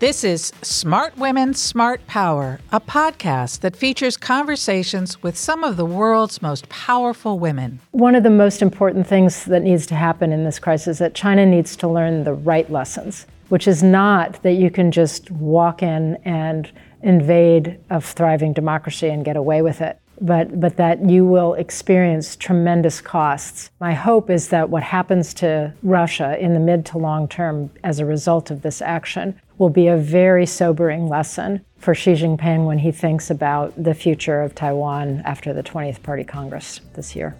This is Smart Women, Smart Power, a podcast that features conversations with some of the world's most powerful women. One of the most important things that needs to happen in this crisis is that China needs to learn the right lessons, which is not that you can just walk in and invade a thriving democracy and get away with it but, but that you will experience tremendous costs. My hope is that what happens to Russia in the mid to long term as a result of this action will be a very sobering lesson for Xi Jinping when he thinks about the future of Taiwan after the 20th Party Congress this year.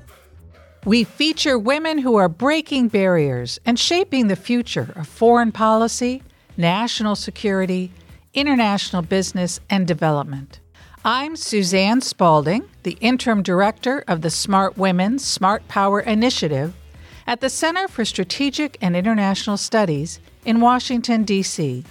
We feature women who are breaking barriers and shaping the future of foreign policy, national security, international business, and development. I'm Suzanne Spaulding, the interim director of the Smart Women, Smart Power Initiative at the Center for Strategic and International Studies in Washington, D.C.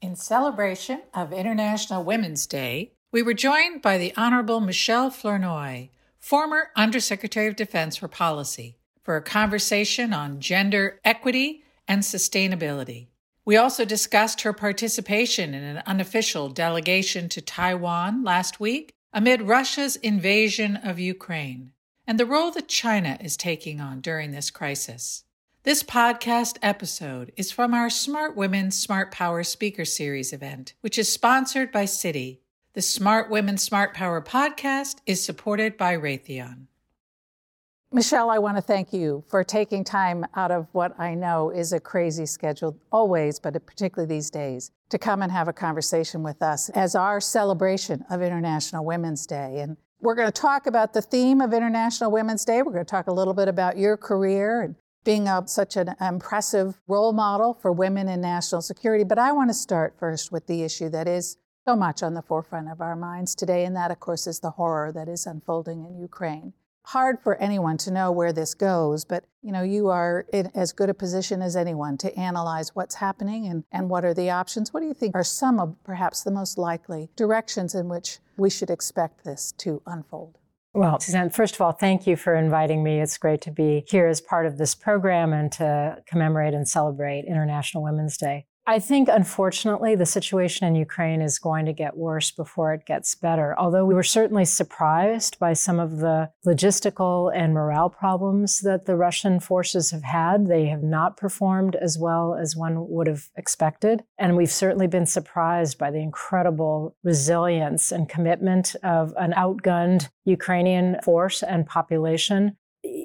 In celebration of International Women's Day, we were joined by the Honorable Michèle Flournoy, former Undersecretary of Defense for Policy, for a conversation on gender equity and sustainability. We also discussed her participation in an unofficial delegation to Taiwan last week amid Russia's invasion of Ukraine and the role that China is taking on during this crisis. This podcast episode is from our Smart Women, Smart Power Speaker Series event, which is sponsored by Citi. The Smart Women, Smart Power podcast is supported by Raytheon. Michèle, I want to thank you for taking time out of what I know is a crazy schedule, always, but particularly these days, to come and have a conversation with us as our celebration of International Women's Day. And we're going to talk about the theme of International Women's Day. We're going to talk a little bit about your career and being a, such an impressive role model for women in national security. But I want to start first with the issue that is so much on the forefront of our minds today, and that, of course, is the horror that is unfolding in Ukraine hard for anyone to know where this goes, but you know, you are in as good a position as anyone to analyze what's happening and, and what are the options. What do you think are some of perhaps the most likely directions in which we should expect this to unfold? Well, Suzanne, first of all, thank you for inviting me. It's great to be here as part of this program and to commemorate and celebrate International Women's Day. I think, unfortunately, the situation in Ukraine is going to get worse before it gets better. Although we were certainly surprised by some of the logistical and morale problems that the Russian forces have had, they have not performed as well as one would have expected. And we've certainly been surprised by the incredible resilience and commitment of an outgunned Ukrainian force and population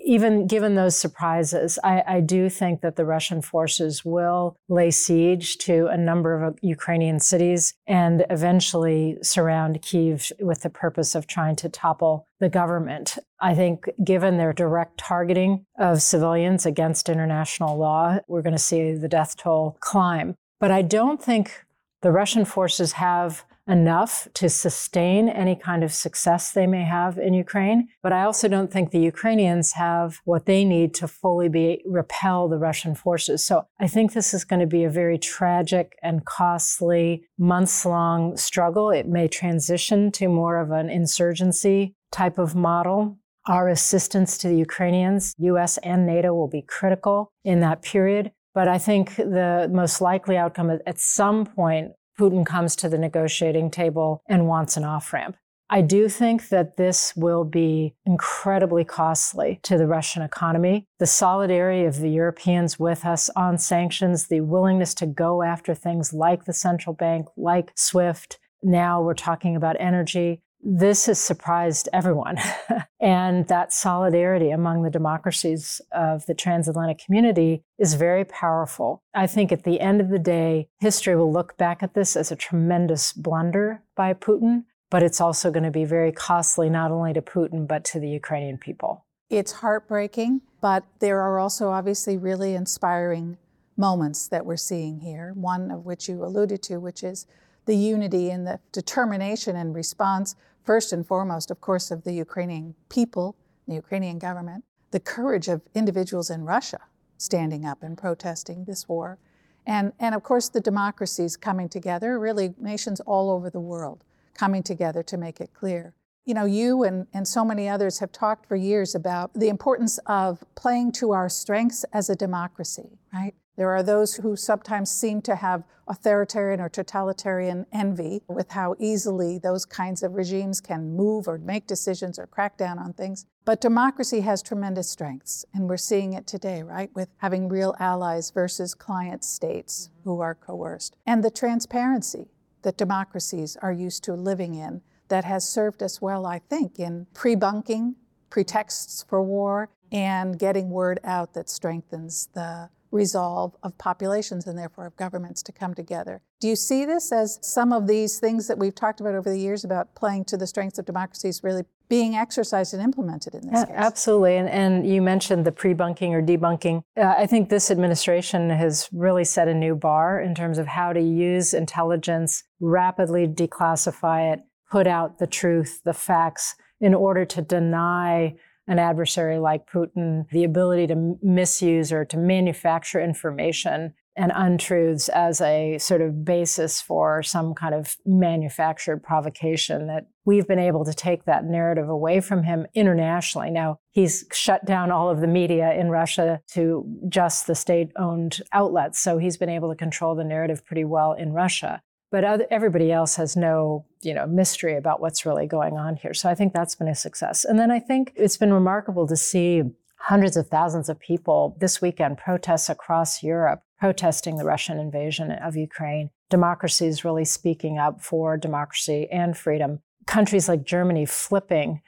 even given those surprises, I, I, do think that the Russian forces will lay siege to a number of Ukrainian cities and eventually surround Kiev with the purpose of trying to topple the government. I think, given their direct targeting of civilians against international law, we're going to see the death toll climb. But I don't think the Russian forces have enough to sustain any kind of success they may have in Ukraine. But I also don't think the Ukrainians have what they need to fully be repel the Russian forces. So I think this is going to be a very tragic and costly months long struggle. It may transition to more of an insurgency type of model. Our assistance to the Ukrainians, US and NATO, will be critical in that period. But I think the most likely outcome at some point Putin comes to the negotiating table and wants an off ramp. I do think that this will be incredibly costly to the Russian economy. The solidarity of the Europeans with us on sanctions, the willingness to go after things like the central bank, like SWIFT. Now we're talking about energy this has surprised everyone. and that solidarity among the democracies of the transatlantic community is very powerful. I think at the end of the day, history will look back at this as a tremendous blunder by Putin, but it's also going to be very costly not only to Putin, but to the Ukrainian people. It's heartbreaking, but there are also obviously really inspiring moments that we're seeing here, one of which you alluded to, which is the unity and the determination and response first and foremost, of course, of the Ukrainian people, the Ukrainian government, the courage of individuals in Russia standing up and protesting this war, and, and of course, the democracies coming together, really nations all over the world coming together to make it clear. You know, you and, and so many others have talked for years about the importance of playing to our strengths as a democracy, right? There are those who sometimes seem to have authoritarian or totalitarian envy with how easily those kinds of regimes can move or make decisions or crack down on things. But democracy has tremendous strengths, and we're seeing it today, right? With having real allies versus client states who are coerced. And the transparency that democracies are used to living in that has served us well, I think, in pre bunking, pretexts for war, and getting word out that strengthens the resolve of populations and therefore of governments to come together. Do you see this as some of these things that we've talked about over the years about playing to the strengths of democracies really being exercised and implemented in this yeah, case? Absolutely. And, and you mentioned the pre bunking or debunking. Uh, I think this administration has really set a new bar in terms of how to use intelligence, rapidly declassify it, put out the truth, the facts, in order to deny an adversary like Putin the ability to misuse or to manufacture information and untruths as a sort of basis for some kind of manufactured provocation that we've been able to take that narrative away from him internationally. Now, he's shut down all of the media in Russia to just the state owned outlets. So he's been able to control the narrative pretty well in Russia but other, everybody else has no you know mystery about what's really going on here. So i think that's been a success. And then i think it's been remarkable to see hundreds of thousands of people this weekend protests across europe protesting the russian invasion of ukraine democracies really speaking up for democracy and freedom countries like germany flipping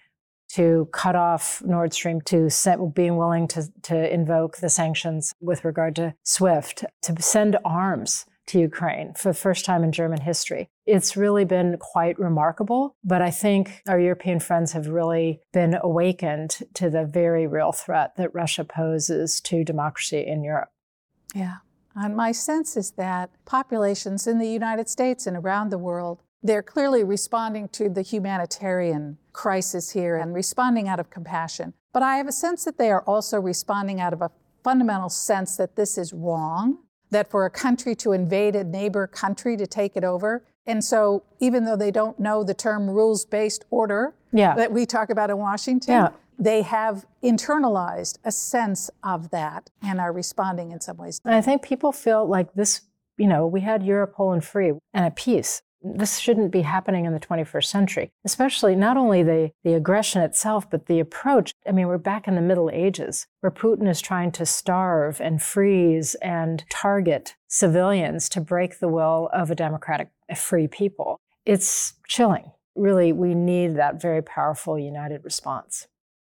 to cut off Nord Stream, to being willing to, to invoke the sanctions with regard to SWIFT, to send arms to Ukraine for the first time in German history. It's really been quite remarkable, but I think our European friends have really been awakened to the very real threat that Russia poses to democracy in Europe. Yeah. And my sense is that populations in the United States and around the world, they're clearly responding to the humanitarian crisis here and responding out of compassion. But I have a sense that they are also responding out of a fundamental sense that this is wrong that for a country to invade a neighbor country to take it over. And so, even though they don't know the term rules based order yeah. that we talk about in Washington, yeah. they have internalized a sense of that and are responding in some ways. And I think people feel like this, you know, we had Europe whole and free and at peace this shouldn't be happening in the 21st century, especially not only the, the aggression itself, but the approach. I mean, we're back in the Middle Ages where Putin is trying to starve and freeze and target civilians to break the will of a democratic, free people. It's chilling. Really, we need that very powerful united response.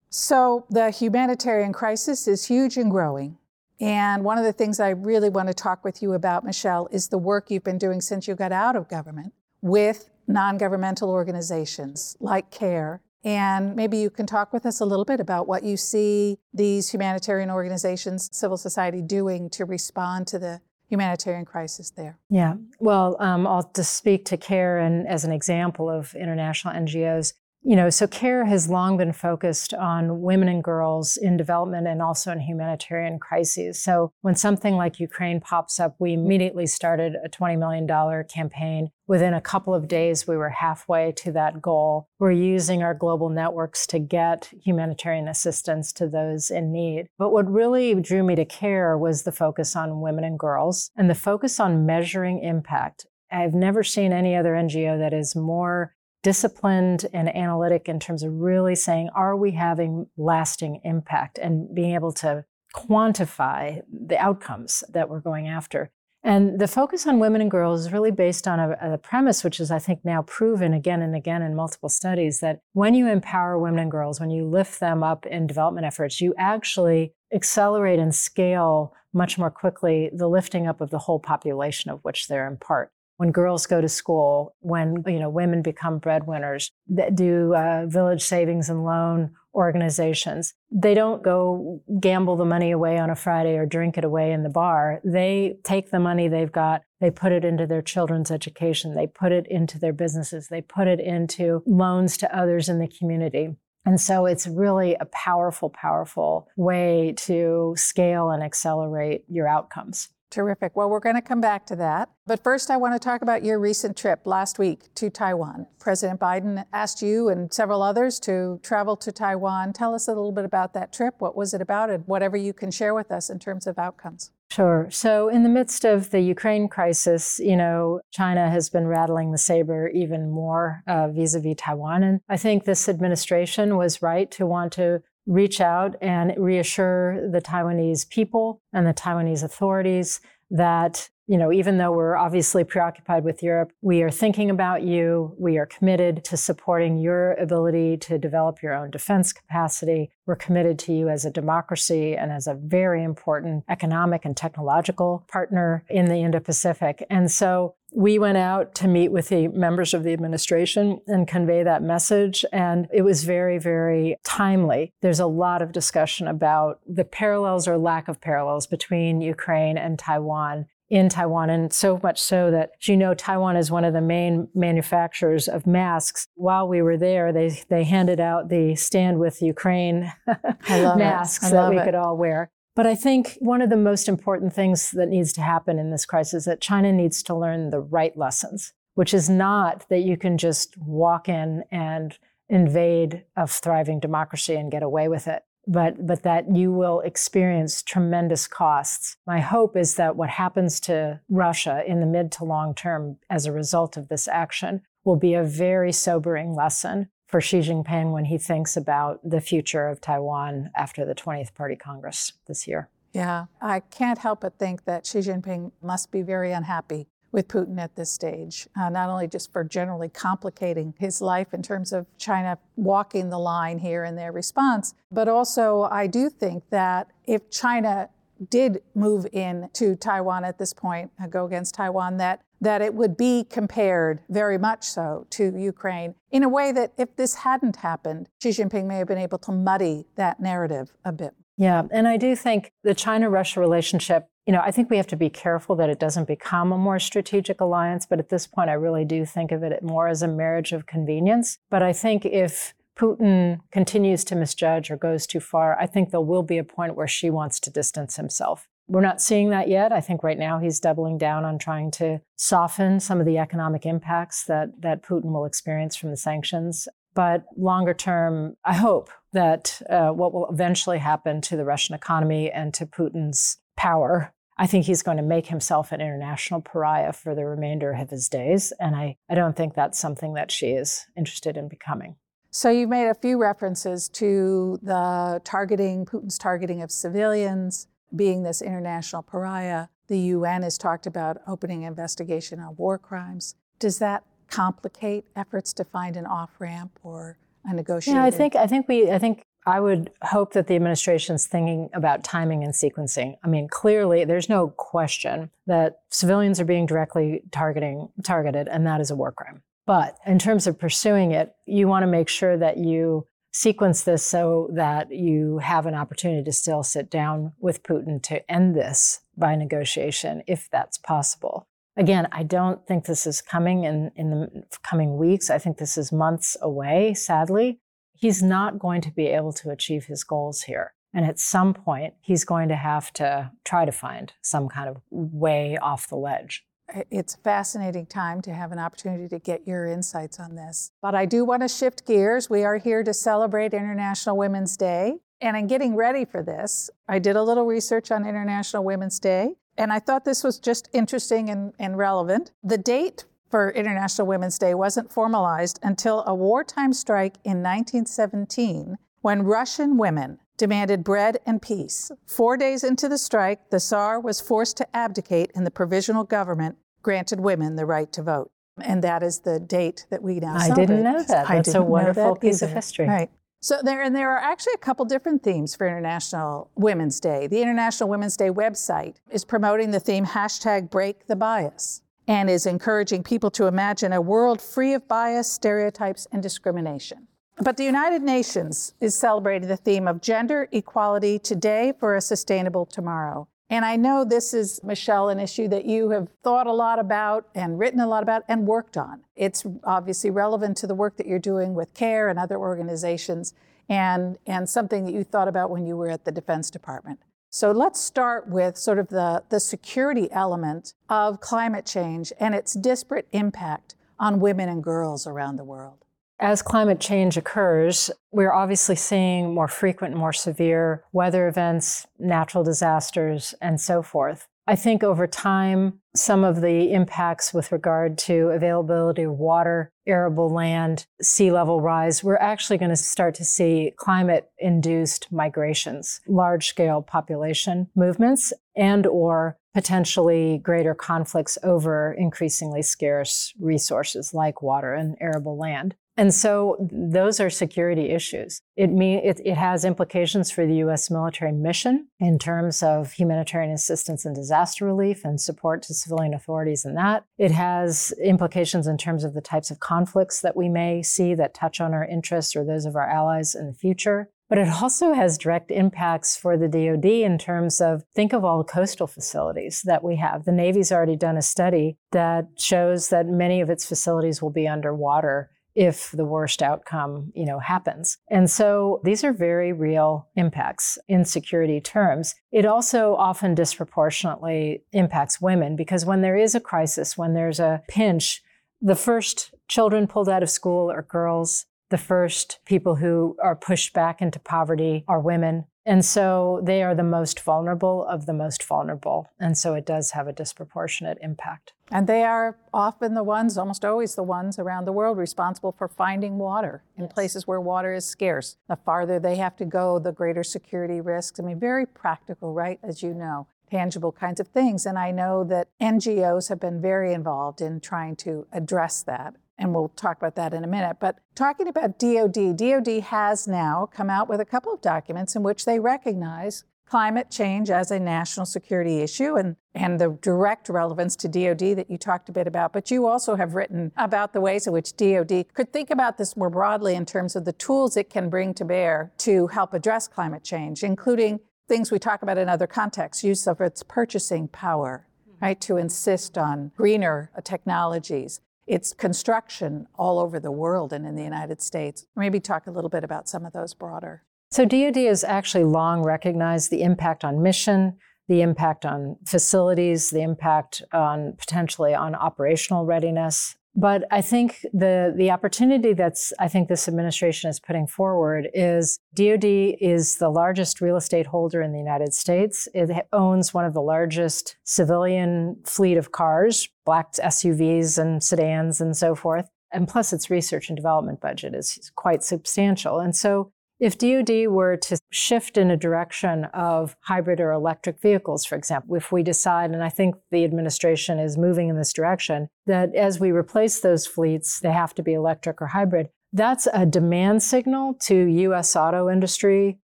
So, the humanitarian crisis is huge and growing. And one of the things I really want to talk with you about, Michèle, is the work you've been doing since you got out of government with non governmental organizations like CARE. And maybe you can talk with us a little bit about what you see these humanitarian organizations, civil society doing to respond to the humanitarian crisis there. Yeah, well, um, I'll just speak to CARE and as an example of international NGOs. You know, so CARE has long been focused on women and girls in development and also in humanitarian crises. So when something like Ukraine pops up, we immediately started a $20 million campaign. Within a couple of days, we were halfway to that goal. We're using our global networks to get humanitarian assistance to those in need. But what really drew me to CARE was the focus on women and girls and the focus on measuring impact. I've never seen any other NGO that is more disciplined and analytic in terms of really saying, are we having lasting impact and being able to quantify the outcomes that we're going after. And the focus on women and girls is really based on a, a, premise, which is, I think, now proven again and again in multiple studies that when you empower women and girls, when you lift them up in development efforts, you actually accelerate and scale much more quickly the lifting up of the whole population of which they're in part when girls go to school, when you know women become breadwinners, that do uh, village savings and loan organizations. They don't go gamble the money away on a Friday or drink it away in the bar. They take the money they've got, they put it into their children's education, they put it into their businesses, they put it into loans to others in the community. And so it's really a powerful, powerful way to scale and accelerate your outcomes. Terrific. Well, we're going to come back to that. But first, I want to talk about your recent trip last week to Taiwan. President Biden asked you and several others to travel to Taiwan. Tell us a little bit about that trip. What was it about, and whatever you can share with us in terms of outcomes. Sure. So, in the midst of the Ukraine crisis, you know, China has been rattling the saber even more vis a vis Taiwan. And I think this administration was right to want to reach out and reassure the Taiwanese people and the Taiwanese authorities that you know, even though we're obviously preoccupied with Europe, we are thinking about you. We are committed to supporting your ability to develop your own defense capacity. We're committed to you as a democracy and as a very important economic and technological partner in the Indo Pacific. And so we went out to meet with the members of the administration and convey that message. And it was very, very timely. There's a lot of discussion about the parallels or lack of parallels between Ukraine and Taiwan in Taiwan, and so much so that, as you know, Taiwan is one of the main manufacturers of masks. While we were there, they, they handed out the Stand with Ukraine masks that we it. could all wear. But I think one of the most important things that needs to happen in this crisis is that China needs to learn the right lessons, which is not that you can just walk in and invade a thriving democracy and get away with it, but, but that you will experience tremendous costs. My hope is that what happens to Russia in the mid to long term as a result of this action will be a very sobering lesson for Xi Jinping when he thinks about the future of Taiwan after the 20th Party Congress this year. Yeah, I can't help but think that Xi Jinping must be very unhappy with Putin at this stage, uh, not only just for generally complicating his life in terms of China walking the line here in their response, but also I do think that if China did move in to Taiwan at this point, uh, go against Taiwan, that that it would be compared very much so to Ukraine in a way that if this hadn't happened, Xi Jinping may have been able to muddy that narrative a bit. Yeah, and I do think the China Russia relationship, you know, I think we have to be careful that it doesn't become a more strategic alliance. But at this point, I really do think of it more as a marriage of convenience. But I think if Putin continues to misjudge or goes too far, I think there will be a point where Xi wants to distance himself. We're not seeing that yet. I think right now he's doubling down on trying to soften some of the economic impacts that, that Putin will experience from the sanctions. But longer term, I hope that uh, what will eventually happen to the Russian economy and to Putin's power, I think he's going to make himself an international pariah for the remainder of his days. And I, I don't think that's something that Xi is interested in becoming. So you've made a few references to the targeting, Putin's targeting of civilians, being this international pariah. The UN has talked about opening investigation on war crimes. Does that complicate efforts to find an off ramp or a negotiation? Yeah, I think I think we I think I would hope that the administration's thinking about timing and sequencing. I mean, clearly, there's no question that civilians are being directly targeting targeted, and that is a war crime. But in terms of pursuing it, you want to make sure that you sequence this so that you have an opportunity to still sit down with Putin to end this by negotiation, if that's possible. Again, I don't think this is coming in, in the coming weeks. I think this is months away, sadly. He's not going to be able to achieve his goals here. And at some point, he's going to have to try to find some kind of way off the ledge it's a fascinating time to have an opportunity to get your insights on this. But I do want to shift gears. We are here to celebrate International Women's Day. And in getting ready for this, I did a little research on International Women's Day, and I thought this was just interesting and, and relevant. The date for International Women's Day wasn't formalized until a wartime strike in 1917 when Russian women demanded bread and peace. Four days into the strike, the Tsar was forced to abdicate, and the provisional government granted women the right to vote. And that is the date that we now I celebrate. didn't know that. That's a wonderful piece either. of history. Right. So there and there are actually a couple different themes for International Women's Day. The International Women's Day website is promoting the theme hashtag break the bias and is encouraging people to imagine a world free of bias, stereotypes, and discrimination. But the United Nations is celebrating the theme of gender equality today for a sustainable tomorrow. And I know this is, Michèle, an issue that you have thought a lot about and written a lot about and worked on. It's obviously relevant to the work that you're doing with CARE and other organizations and, and something that you thought about when you were at the Defense Department. So let's start with sort of the, the security element of climate change and its disparate impact on women and girls around the world. As climate change occurs, we're obviously seeing more frequent, more severe weather events, natural disasters, and so forth. I think over time, some of the impacts with regard to availability of water, arable land, sea level rise, we're actually going to start to see climate induced migrations, large scale population movements and or potentially greater conflicts over increasingly scarce resources like water and arable land. And so those are security issues. It mean it, it, has implications for the U.S. military mission in terms of humanitarian assistance and disaster relief and support to civilian authorities in that. It has implications in terms of the types of conflicts that we may see that touch on our interests or those of our allies in the future. But it also has direct impacts for the DoD in terms of think of all the coastal facilities that we have. The Navy's already done a study that shows that many of its facilities will be underwater if the worst outcome, you know, happens. And so these are very real impacts in security terms. It also often disproportionately impacts women because when there is a crisis, when there's a pinch, the first children pulled out of school are girls. The first people who are pushed back into poverty are women. And so they are the most vulnerable of the most vulnerable. And so it does have a disproportionate impact. And they are often the ones, almost always the ones around the world responsible for finding water in yes. places where water is scarce. The farther they have to go, the greater security risks. I mean, very practical, right? As you know, tangible kinds of things. And I know that NGOs have been very involved in trying to address that and we'll talk about that in a minute. But talking about DoD, DoD has now come out with a couple of documents in which they recognize climate change as a national security issue and, and the direct relevance to DoD that you talked a bit about. But you also have written about the ways in which DoD could think about this more broadly in terms of the tools it can bring to bear to help address climate change, including things we talk about in other contexts, use of its purchasing power, hmm. right, to insist on greener technologies, its construction all over the world and in the United States. Maybe talk a little bit about some of those broader. So, DoD has actually long recognized the impact on mission, the impact on facilities, the impact on potentially on operational readiness, but I think the the opportunity that's I think this administration is putting forward is DoD is the largest real estate holder in the United States. It owns one of the largest civilian fleet of cars, black SUVs and sedans and so forth. And plus its research and development budget is quite substantial. And so if DoD were to shift in a direction of hybrid or electric vehicles, for example, if we decide, and I think the administration is moving in this direction, that as we replace those fleets, they have to be electric or hybrid, that's a demand signal to US auto industry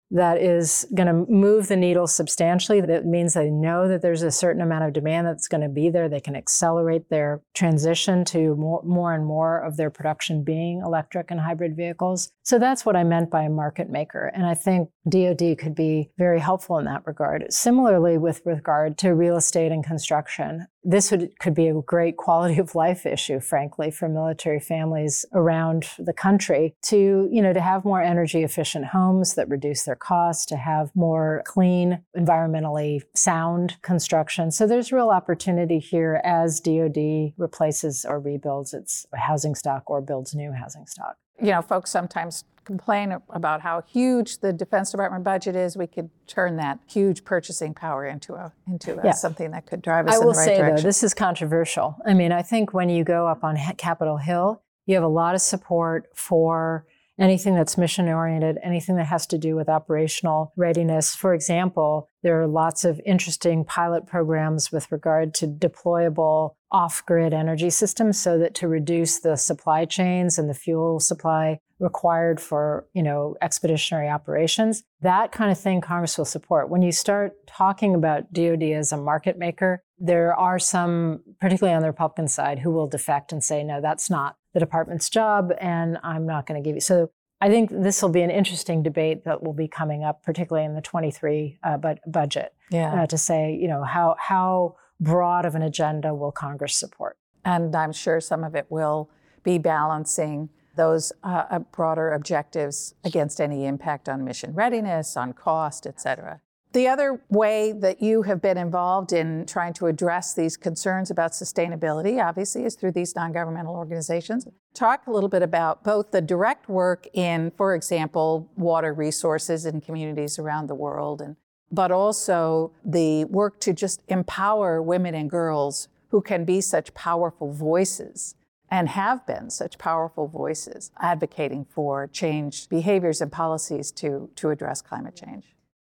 that is going to move the needle substantially. That means they know that there's a certain amount of demand that's going to be there. They can accelerate their transition to more, more and more of their production being electric and hybrid vehicles. So that's what I meant by a market maker. And I think DoD could be very helpful in that regard. Similarly, with regard to real estate and construction, this would, could be a great quality of life issue, frankly, for military families around the country to, you know, to have more energy efficient homes that reduce their costs, to have more clean, environmentally sound construction. So there's real opportunity here as DoD replaces or rebuilds its housing stock or builds new housing stock. You know, folks sometimes complain about how huge the Defense Department budget is. We could turn that huge purchasing power into a into a, yeah. something that could drive us I in the right say, direction. Though, this is controversial. I mean, I think when you go up on Capitol Hill, you have a lot of support for anything that's mission oriented, anything that has to do with operational readiness. For example, there are lots of interesting pilot programs with regard to deployable off grid energy systems so that to reduce the supply chains and the fuel supply required for, you know, expeditionary operations. That kind of thing Congress will support. When you start talking about DoD as a market maker, there are some, particularly on the Republican side, who will defect and say, no, that's not the department's job, and I'm not going to give you. So I think this will be an interesting debate that will be coming up, particularly in the 23 uh, but budget, yeah. Uh, to say, you know, how how broad of an agenda will Congress support? And I'm sure some of it will be balancing those uh, uh broader objectives against any impact on mission readiness, on cost, et cetera. The other way that you have been involved in trying to address these concerns about sustainability, obviously, is through these non governmental organizations. Talk a little bit about both the direct work in, for example, water resources in communities around the world, and, but also the work to just empower women and girls who can be such powerful voices and have been such powerful voices advocating for change behaviors and policies to, to address climate change.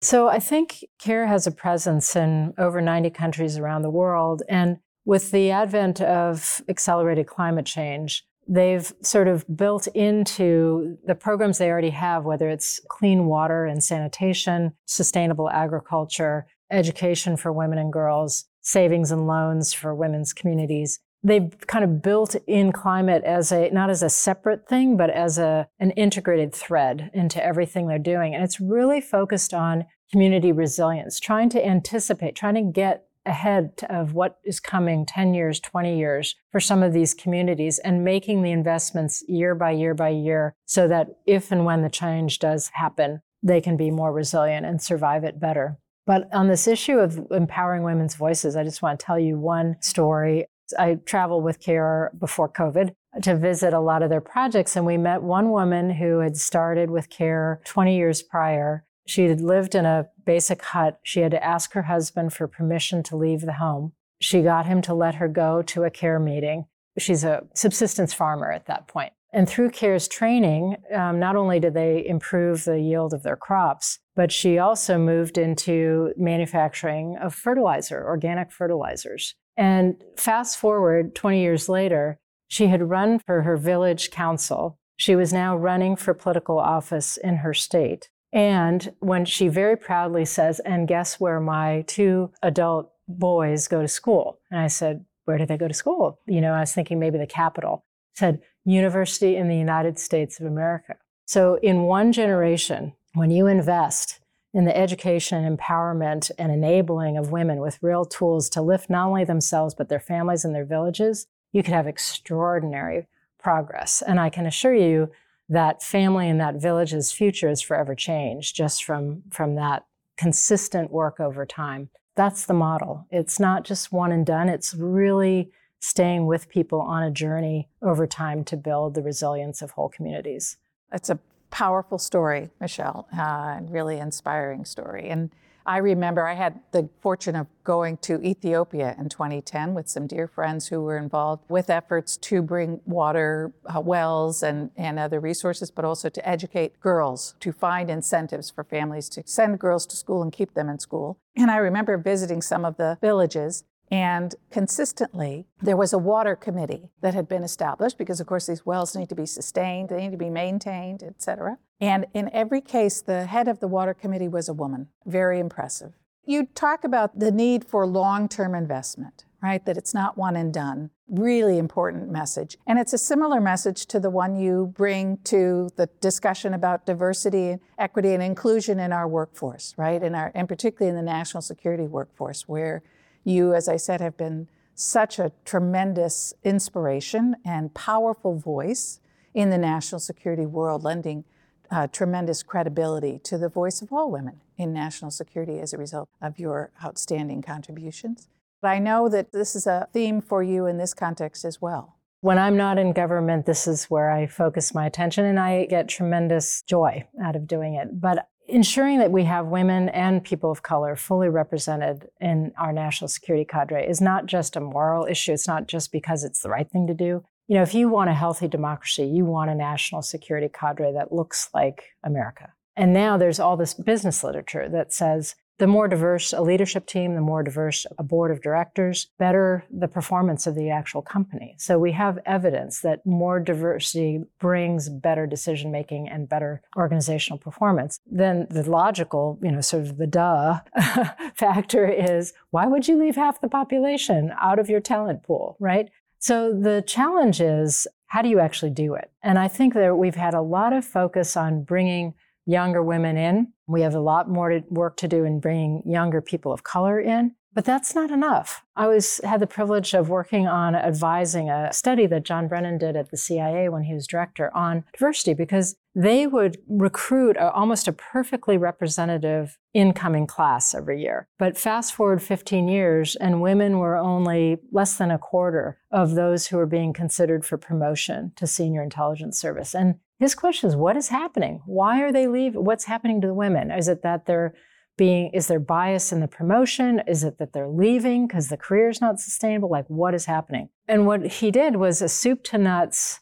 So I think CARE has a presence in over 90 countries around the world. And with the advent of accelerated climate change, they've sort of built into the programs they already have, whether it's clean water and sanitation, sustainable agriculture, education for women and girls, savings and loans for women's communities they've kind of built in climate as a not as a separate thing but as a an integrated thread into everything they're doing and it's really focused on community resilience trying to anticipate trying to get ahead of what is coming 10 years 20 years for some of these communities and making the investments year by year by year so that if and when the change does happen they can be more resilient and survive it better but on this issue of empowering women's voices, I just want to tell you one story. I traveled with CARE before COVID to visit a lot of their projects, and we met one woman who had started with CARE 20 years prior. She had lived in a basic hut. She had to ask her husband for permission to leave the home. She got him to let her go to a CARE meeting. She's a subsistence farmer at that point. And through CARE's training, um, not only did they improve the yield of their crops, but she also moved into manufacturing of fertilizer, organic fertilizers. And fast forward 20 years later, she had run for her village council. She was now running for political office in her state. And when she very proudly says, and guess where my two adult boys go to school? And I said, where do they go to school? You know, I was thinking maybe the capital. Said, University in the United States of America. So in one generation, when you invest in the education, empowerment, and enabling of women with real tools to lift not only themselves, but their families and their villages, you could have extraordinary progress. And I can assure you that family and that village's future is forever changed just from, from that consistent work over time. That's the model. It's not just one and done, it's really staying with people on a journey over time to build the resilience of whole communities. It's a powerful story, Michèle, uh, really inspiring story. And I remember I had the fortune of going to Ethiopia in 2010 with some dear friends who were involved with efforts to bring water uh, wells and, and other resources, but also to educate girls, to find incentives for families to send girls to school and keep them in school. And I remember visiting some of the villages and consistently, there was a water committee that had been established because, of course, these wells need to be sustained, they need to be maintained, et cetera. And in every case, the head of the water committee was a woman. Very impressive. You talk about the need for long term investment, right? That it's not one and done. Really important message. And it's a similar message to the one you bring to the discussion about diversity, equity, and inclusion in our workforce, right? In our, and particularly in the national security workforce, where you, as I said, have been such a tremendous inspiration and powerful voice in the national security world, lending uh, tremendous credibility to the voice of all women in national security as a result of your outstanding contributions. But I know that this is a theme for you in this context as well. When I'm not in government, this is where I focus my attention and I get tremendous joy out of doing it. But ensuring that we have women and people of color fully represented in our national security cadre is not just a moral issue. It's not just because it's the right thing to do. You know, if you want a healthy democracy, you want a national security cadre that looks like America. And now there's all this business literature that says the more diverse a leadership team, the more diverse a board of directors, better the performance of the actual company. So we have evidence that more diversity brings better decision making and better organizational performance. Then the logical, you know, sort of the duh factor is why would you leave half the population out of your talent pool, right? So the challenge is how do you actually do it? And I think that we've had a lot of focus on bringing younger women in. We have a lot more work to do in bringing younger people of color in. But that's not enough. I was had the privilege of working on advising a study that John Brennan did at the CIA when he was director on diversity because they would recruit a, almost a perfectly representative incoming class every year. But fast forward 15 years, and women were only less than a quarter of those who were being considered for promotion to senior intelligence service. And his question is, what is happening? Why are they leaving? What's happening to the women? Is it that they're being, is there bias in the promotion? Is it that they're leaving because the career is not sustainable? Like, what is happening? And what he did was a soup to nuts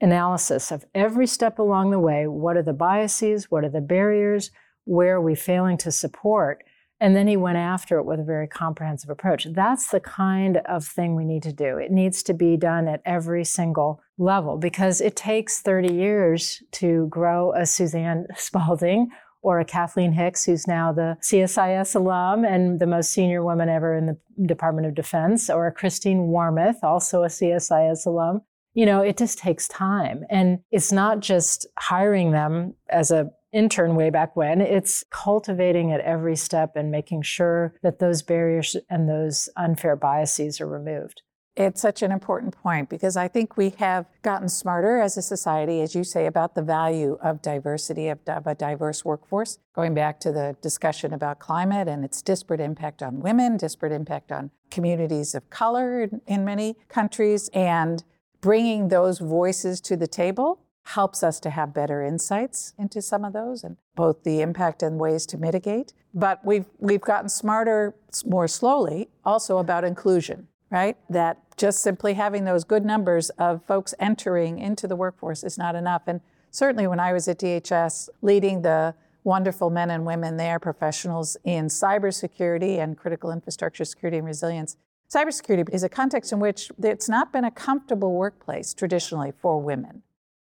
analysis of every step along the way. What are the biases? What are the barriers? Where are we failing to support? And then he went after it with a very comprehensive approach. That's the kind of thing we need to do. It needs to be done at every single level because it takes 30 years to grow a Suzanne Spaulding or a Kathleen Hicks, who's now the CSIS alum and the most senior woman ever in the Department of Defense, or a Christine Wormuth, also a CSIS alum you know, it just takes time. And it's not just hiring them as a intern way back when, it's cultivating at every step and making sure that those barriers and those unfair biases are removed. It's such an important point because I think we have gotten smarter as a society, as you say, about the value of diversity, of, of, a diverse workforce. Going back to the discussion about climate and its disparate impact on women, disparate impact on communities of color in, in many countries, and bringing those voices to the table helps us to have better insights into some of those and both the impact and ways to mitigate. But we've we've gotten smarter more slowly also about inclusion, right? That just simply having those good numbers of folks entering into the workforce is not enough. And certainly when I was at DHS leading the wonderful men and women there, professionals in cybersecurity and critical infrastructure security and resilience, cybersecurity is a context in which it's not been a comfortable workplace traditionally for women.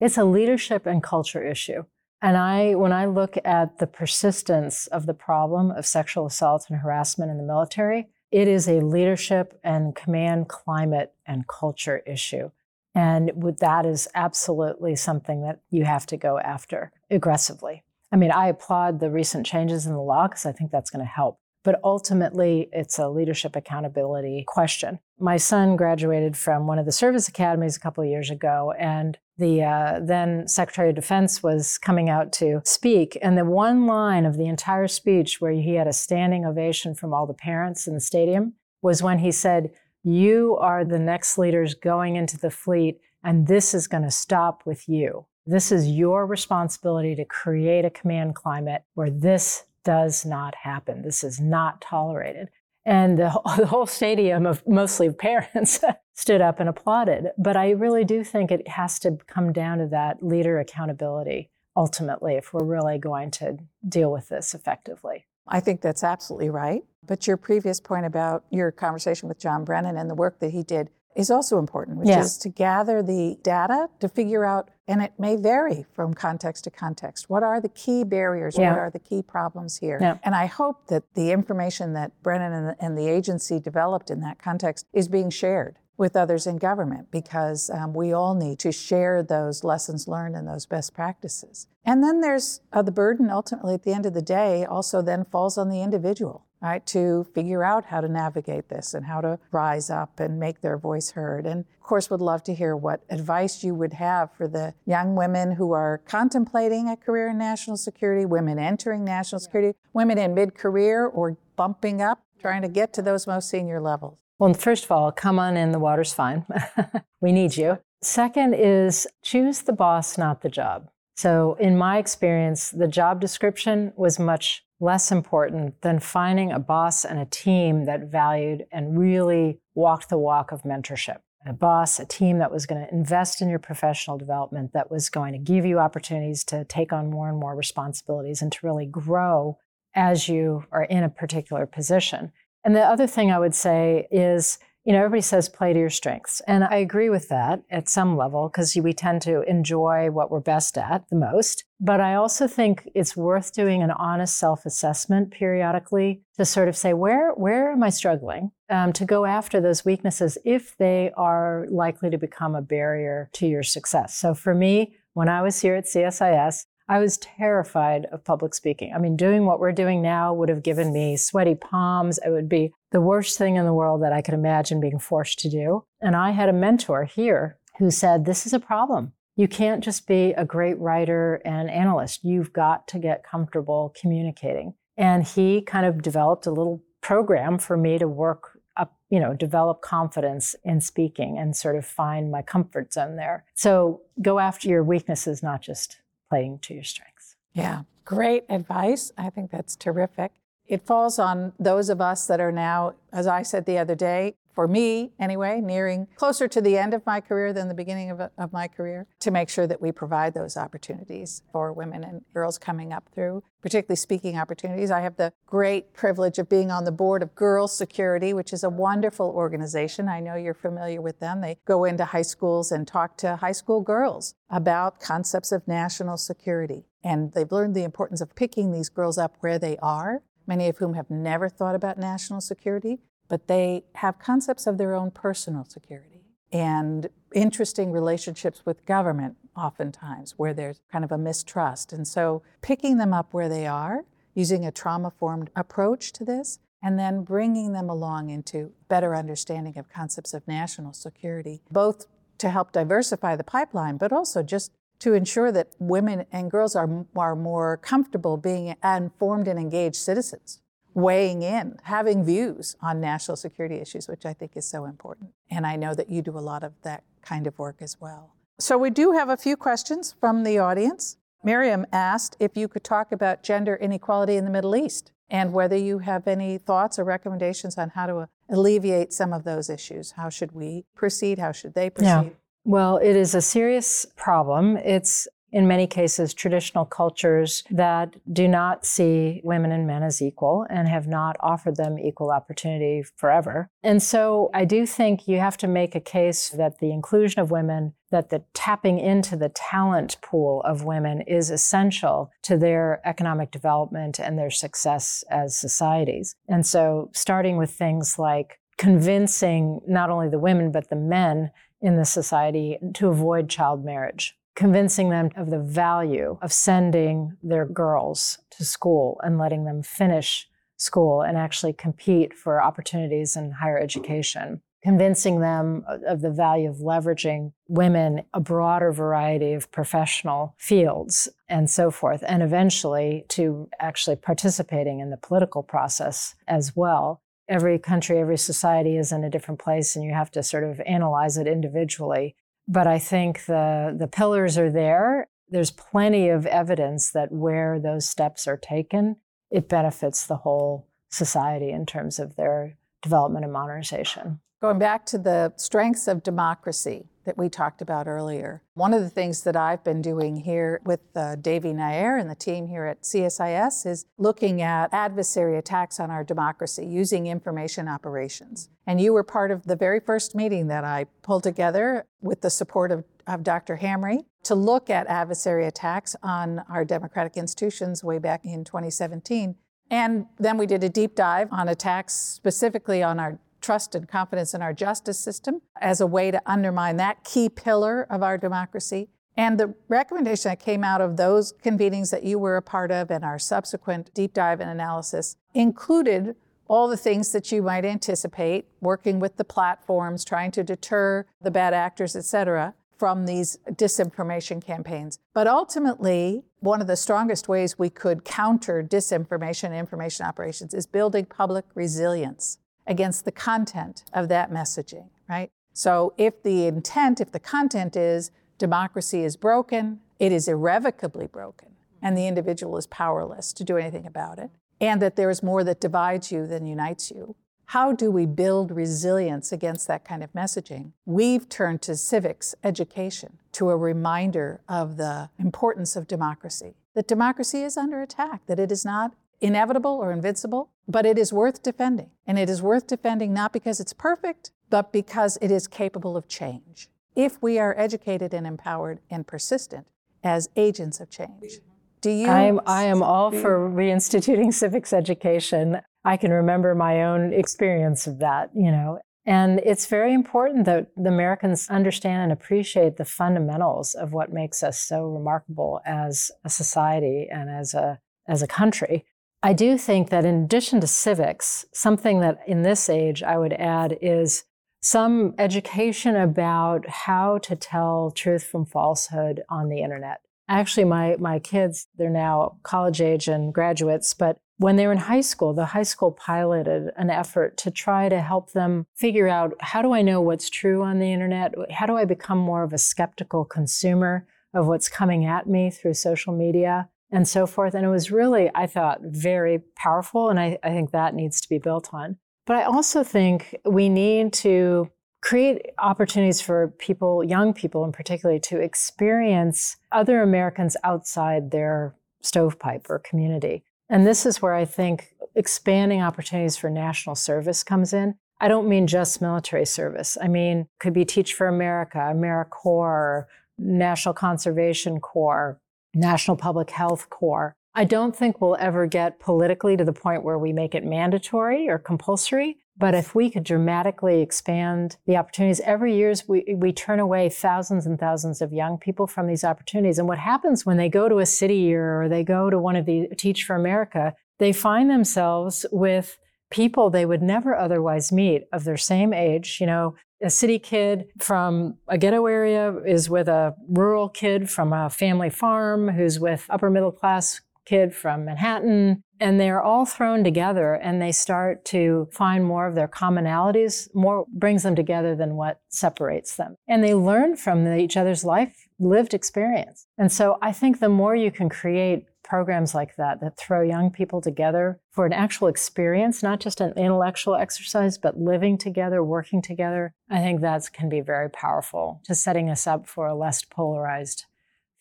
It's a leadership and culture issue. And I, when I look at the persistence of the problem of sexual assault and harassment in the military, it is a leadership and command climate and culture issue. And that is absolutely something that you have to go after aggressively. I mean, I applaud the recent changes in the law because I think that's going to help but ultimately it's a leadership accountability question. My son graduated from one of the service academies a couple of years ago, and the uh, then Secretary of Defense was coming out to speak. And the one line of the entire speech where he had a standing ovation from all the parents in the stadium was when he said, You are the next leaders going into the fleet, and this is going to stop with you. This is your responsibility to create a command climate where this does not happen. This is not tolerated. And the, the whole stadium of mostly parents stood up and applauded. But I really do think it has to come down to that leader accountability ultimately if we're really going to deal with this effectively. I think that's absolutely right. But your previous point about your conversation with John Brennan and the work that he did is also important, which yeah. is to gather the data to figure out, and it may vary from context to context. What are the key barriers? Yeah. What are the key problems here? Yeah. And I hope that the information that Brennan and the, and the, agency developed in that context is being shared with others in government because um, we all need to share those lessons learned and those best practices. And then there's uh, the burden ultimately at the end of the day also then falls on the individual right, to figure out how to navigate this and how to rise up and make their voice heard. And of course, would love to hear what advice you would have for the young women who are contemplating a career in national security, women entering national security, women in mid career or bumping up, trying to get to those most senior levels. Well, first of all, come on in, the water's fine. we need you. Second is choose the boss, not the job. So, in my experience, the job description was much less important than finding a boss and a team that valued and really walked the walk of mentorship. A boss, a team that was going to invest in your professional development, that was going to give you opportunities to take on more and more responsibilities and to really grow as you are in a particular position. And the other thing I would say is you know, everybody says play to your strengths. And I agree with that at some level because we tend to enjoy what we're best at the most. But I also think it's worth doing an honest self assessment periodically to sort of say, where, where am I struggling? Um, to go after those weaknesses if they are likely to become a barrier to your success. So for me, when I was here at CSIS, I was terrified of public speaking. I mean, doing what we're doing now would have given me sweaty palms. It would be the worst thing in the world that I could imagine being forced to do. And I had a mentor here who said, This is a problem. You can't just be a great writer and analyst. You've got to get comfortable communicating. And he kind of developed a little program for me to work up, you know, develop confidence in speaking and sort of find my comfort zone there. So go after your weaknesses, not just playing to your strengths. Yeah, great advice. I think that's terrific. It falls on those of us that are now, as I said the other day, for me anyway, nearing closer to the end of my career than the beginning of, of my career, to make sure that we provide those opportunities for women and girls coming up through, particularly speaking opportunities. I have the great privilege of being on the board of Girl Security, which is a wonderful organization. I know you're familiar with them. They go into high schools and talk to high school girls about concepts of national security. And they've learned the importance of picking these girls up where they are many of whom have never thought about national security, but they have concepts of their own personal security and interesting relationships with government, oftentimes, where there's kind of a mistrust. And so picking them up where they are, using a trauma informed approach to this, and then bringing them along into better understanding of concepts of national security, both to help diversify the pipeline, but also just to ensure that women and girls are, are more comfortable being informed and engaged citizens weighing in, having views on national security issues, which I think is so important. And I know that you do a lot of that kind of work as well. So we do have a few questions from the audience. Miriam asked if you could talk about gender inequality in the Middle East and whether you have any thoughts or recommendations on how to uh, alleviate some of those issues. How should we proceed? How should they proceed? Yeah. Well, it is a serious problem. It's in many cases, traditional cultures that do not see women and men as equal and have not offered them equal opportunity forever. And so I do think you have to make a case that the inclusion of women, that the tapping into the talent pool of women is essential to their economic development and their success as societies. And so starting with things like convincing not only the women, but the men in the society to avoid child marriage convincing them of the value of sending their girls to school and letting them finish school and actually compete for opportunities in higher education. Convincing them of the value of leveraging women, a broader variety of professional fields, and so forth, and eventually to actually participating in the political process as well every country, every society is in a different place, and you have to sort of analyze it individually. But I think the, the pillars are there. There's plenty of evidence that where those steps are taken, it benefits the whole society in terms of their development and modernization. Going back to the strengths of democracy that we talked about earlier, one of the things that I've been doing here with uh, Devi Nair and the team here at CSIS is looking at adversary attacks on our democracy using information operations. And you were part of the very first meeting that I pulled together with the support of, of Dr. Hamre to look at adversary attacks on our democratic institutions way back in 2017. And then we did a deep dive on attacks specifically on our trust and confidence in our justice system as a way to undermine that key pillar of our democracy. And the recommendation that came out of those convenings that you were a part of and our subsequent deep dive and analysis included all the things that you might anticipate, working with the platforms, trying to deter the bad actors, et cetera, from these disinformation campaigns. But ultimately, one of the strongest ways we could counter disinformation and information operations is building public resilience against the content of that messaging, right? So if the intent, if the content is democracy is broken, it is irrevocably broken, and the individual is powerless to do anything about it, and that there is more that divides you than unites you, how do we build resilience against that kind of messaging? We've turned to civics education, to a reminder of the importance of democracy, that democracy is under attack, that it is not inevitable or invincible, but it is worth defending. And it is worth defending not because it's perfect, but because it is capable of change. If we are educated and empowered and persistent as agents of change. Do you? I'm, I am all for reinstituting civics education. I can remember my own experience of that, you know. And it's very important that the Americans understand and appreciate the fundamentals of what makes us so remarkable as a society and as a as a country. I do think that in addition to civics, something that in this age I would add is some education about how to tell truth from falsehood on the internet. Actually, my, my kids, they're now college age and graduates, but when they were in high school, the high school piloted an effort to try to help them figure out how do I know what's true on the internet? How do I become more of a skeptical consumer of what's coming at me through social media and so forth? And it was really, I thought, very powerful. And I, I think that needs to be built on. But I also think we need to create opportunities for people, young people in particular, to experience other Americans outside their stovepipe or community. And this is where I think expanding opportunities for national service comes in. I don't mean just military service. I mean, could be Teach for America, AmeriCorps, National Conservation Corps, National Public Health Corps. I don't think we'll ever get politically to the point where we make it mandatory or compulsory. But if we could dramatically expand the opportunities, every year we, we turn away thousands and thousands of young people from these opportunities. And what happens when they go to a city year or they go to one of the Teach for America, they find themselves with people they would never otherwise meet of their same age. You know, a city kid from a ghetto area is with a rural kid from a family farm who's with upper middle class kid from Manhattan. And they're all thrown together and they start to find more of their commonalities, more brings them together than what separates them. And they learn from the, each other's life, lived experience. And so I think the more you can create programs like that that throw young people together for an actual experience, not just an intellectual exercise, but living together, working together, I think that can be very powerful to setting us up for a less polarized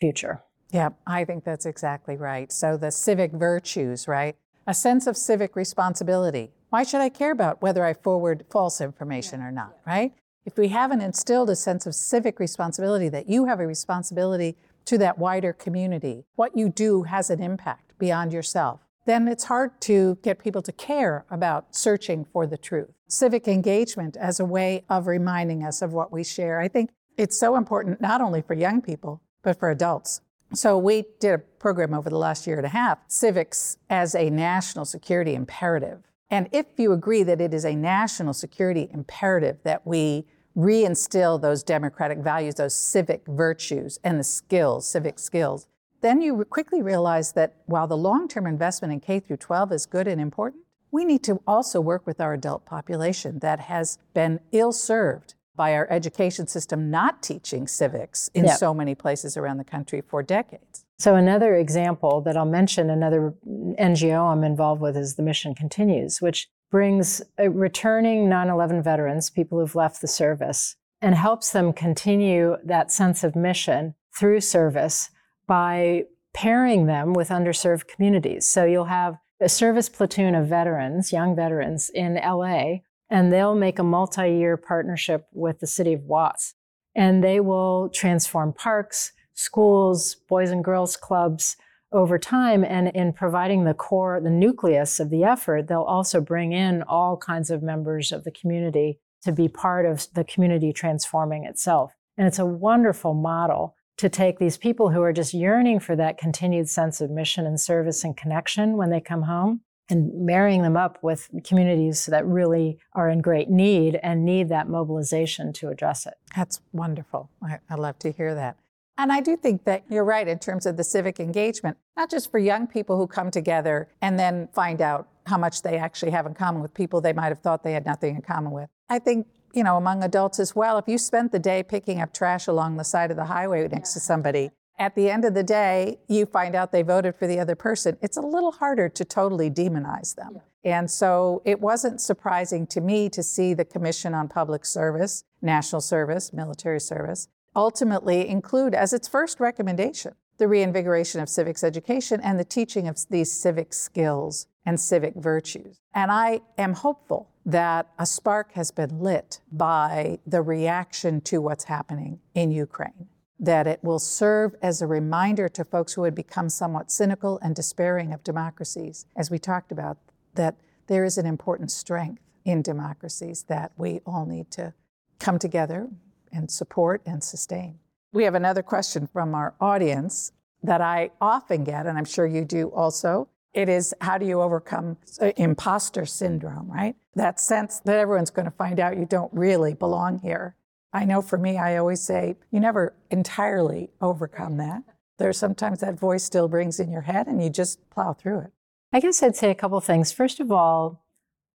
future. Yeah, I think that's exactly right. So the civic virtues, right? A sense of civic responsibility. Why should I care about whether I forward false information or not, right? If we haven't instilled a sense of civic responsibility, that you have a responsibility to that wider community, what you do has an impact beyond yourself, then it's hard to get people to care about searching for the truth. Civic engagement as a way of reminding us of what we share. I think it's so important not only for young people, but for adults. So we did a program over the last year and a half, civics as a national security imperative. And if you agree that it is a national security imperative that we reinstill those democratic values, those civic virtues and the skills, civic skills, then you quickly realize that while the long-term investment in K through 12 is good and important, we need to also work with our adult population that has been ill served by our education system not teaching civics in yep. so many places around the country for decades. So, another example that I'll mention, another NGO I'm involved with is the Mission Continues, which brings uh, returning 9 11 veterans, people who've left the service, and helps them continue that sense of mission through service by pairing them with underserved communities. So, you'll have a service platoon of veterans, young veterans in LA, and they'll make a multi year partnership with the city of Watts. And they will transform parks, schools, boys and girls clubs over time. And in providing the core, the nucleus of the effort, they'll also bring in all kinds of members of the community to be part of the community transforming itself. And it's a wonderful model to take these people who are just yearning for that continued sense of mission and service and connection when they come home and marrying them up with communities that really are in great need and need that mobilization to address it. That's wonderful. I, I, love to hear that. And I do think that you're right in terms of the civic engagement, not just for young people who come together and then find out how much they actually have in common with people they might have thought they had nothing in common with. I think, you know, among adults as well, if you spent the day picking up trash along the side of the highway next to somebody, at the end of the day, you find out they voted for the other person, it's a little harder to totally demonize them. Yeah. And so it wasn't surprising to me to see the Commission on Public Service, National Service, Military Service, ultimately include as its first recommendation the reinvigoration of civics education and the teaching of these civic skills and civic virtues. And I am hopeful that a spark has been lit by the reaction to what's happening in Ukraine that it will serve as a reminder to folks who had become somewhat cynical and despairing of democracies, as we talked about, that there is an important strength in democracies that we all need to come together and support and sustain. We have another question from our audience that I often get, and I'm sure you do also. It is how do you overcome uh, imposter syndrome, right? That sense that everyone's going to find out you don't really belong here. I know for me, I always say, you never entirely overcome that. There's sometimes that voice still brings in your head and you just plow through it. I guess I'd say a couple things. First of all,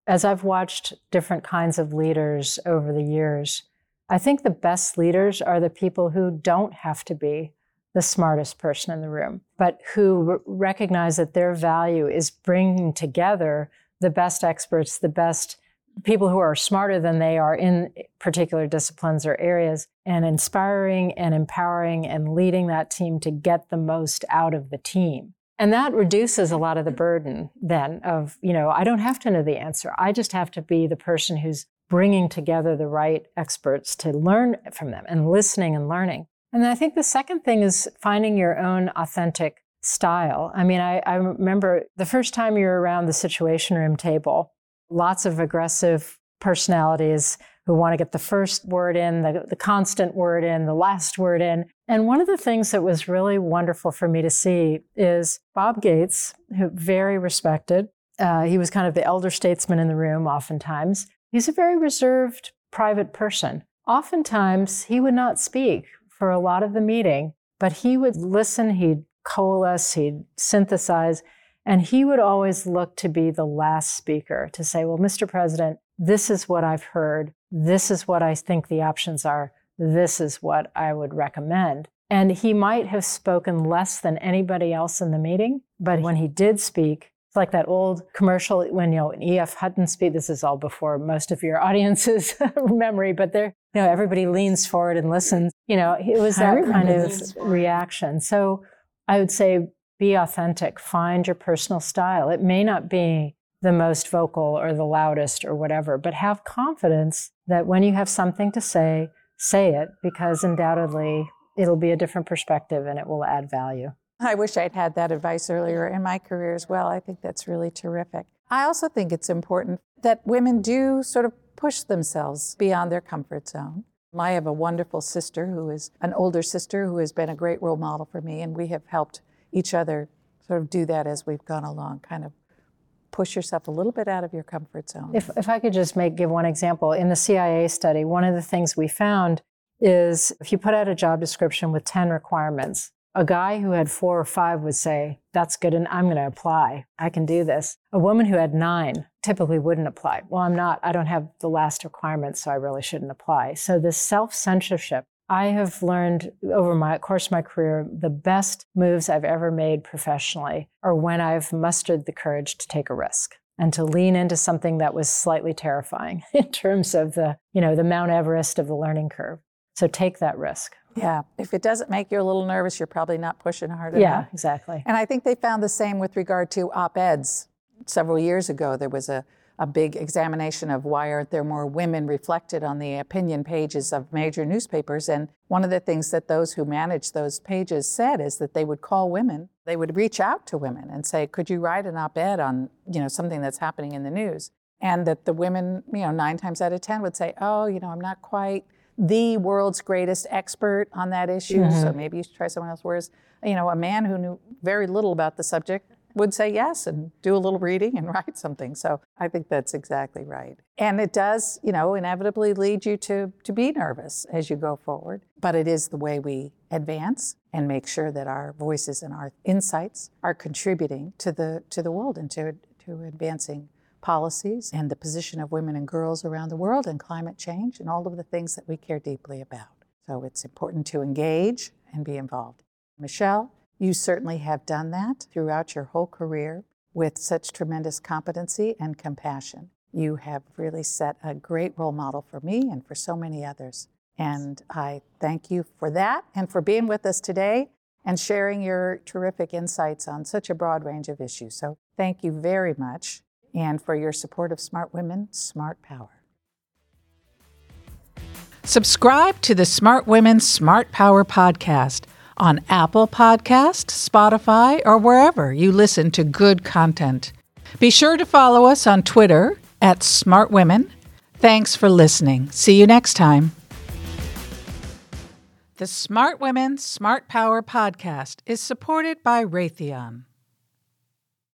as I've watched different kinds of leaders over the years, I think the best leaders are the people who don't have to be the smartest person in the room, but who r- recognize that their value is bringing together the best experts, the best people who are smarter than they are in particular disciplines or areas, and inspiring and empowering and leading that team to get the most out of the team. And that reduces a lot of the burden then of, you know, I don't have to know the answer. I just have to be the person who's bringing together the right experts to learn from them and listening and learning. And I think the second thing is finding your own authentic style. I mean, I, I remember the first time you were around the Situation Room table, lots of aggressive personalities who want to get the first word in, the, the constant word in, the last word in. And one of the things that was really wonderful for me to see is Bob Gates, who very respected. Uh, he was kind of the elder statesman in the room, oftentimes. He's a very reserved, private person. Oftentimes, he would not speak for a lot of the meeting, but he would listen, he'd coalesce, he'd synthesize, and he would always look to be the last speaker to say, Well, Mr. President, this is what I've heard. This is what I think the options are. This is what I would recommend. And he might have spoken less than anybody else in the meeting, but when he did speak, it's like that old commercial when you know E.F. Hutton speak. This is all before most of your audience's memory, but there, you know, everybody leans forward and listens. You know, it was that kind of reaction. So I would say be authentic, find your personal style. It may not be the most vocal or the loudest or whatever, but have confidence that when you have something to say, say it because undoubtedly it'll be a different perspective and it will add value. I wish I'd had that advice earlier in my career as well. I think that's really terrific. I also think it's important that women do sort of push themselves beyond their comfort zone. I have a wonderful sister who is an older sister who has been a great role model for me, and we have helped each other sort of do that as we've gone along, kind of push yourself a little bit out of your comfort zone. If, if I could just make give one example, in the CIA study, one of the things we found is if you put out a job description with 10 requirements, a guy who had four or five would say, That's good, and I'm going to apply. I can do this. A woman who had nine typically wouldn't apply. Well, I'm not, I don't have the last requirement, so I really shouldn't apply. So, this self censorship, I have learned over my course of my career, the best moves I've ever made professionally are when I've mustered the courage to take a risk and to lean into something that was slightly terrifying in terms of the, you know, the Mount Everest of the learning curve. So take that risk. Yeah. If it doesn't make you a little nervous, you're probably not pushing hard Yeah, enough. exactly. And I think they found the same with regard to op eds. Several years ago, there was a, a big examination of why aren't there more women reflected on the opinion pages of major newspapers. And one of the things that those who managed those pages said is that they would call women, they would reach out to women and say, could you write an op ed on you know, something that's happening in the news? And that the women, you know, nine times out of 10 would say, oh, you know, I'm not quite the world's greatest expert on that issue, mm-hmm. so maybe you should try someone else. Whereas, you know, a man who knew very little about the subject would say yes and do a little reading and write something. So I think that's exactly right. And it does, you know, inevitably lead you to, to be nervous as you go forward. But it is the way we advance and make sure that our voices and our insights are contributing to the to the world and to, to advancing policies and the position of women and girls around the world and climate change and all of the things that we care deeply about. So it's important to engage and be involved. Michèle, you certainly have done that throughout your whole career with such tremendous competency and compassion. You have really set a great role model for me and for so many others. And I thank you for that and for being with us today and sharing your terrific insights on such a broad range of issues. So thank you very much and for your support of Smart Women, Smart Power. Subscribe to the Smart Women, Smart Power podcast on Apple Podcast, Spotify, or wherever you listen to good content. Be sure to follow us on Twitter at Smart Women. Thanks for listening. See you next time. The Smart Women, Smart Power podcast is supported by Raytheon.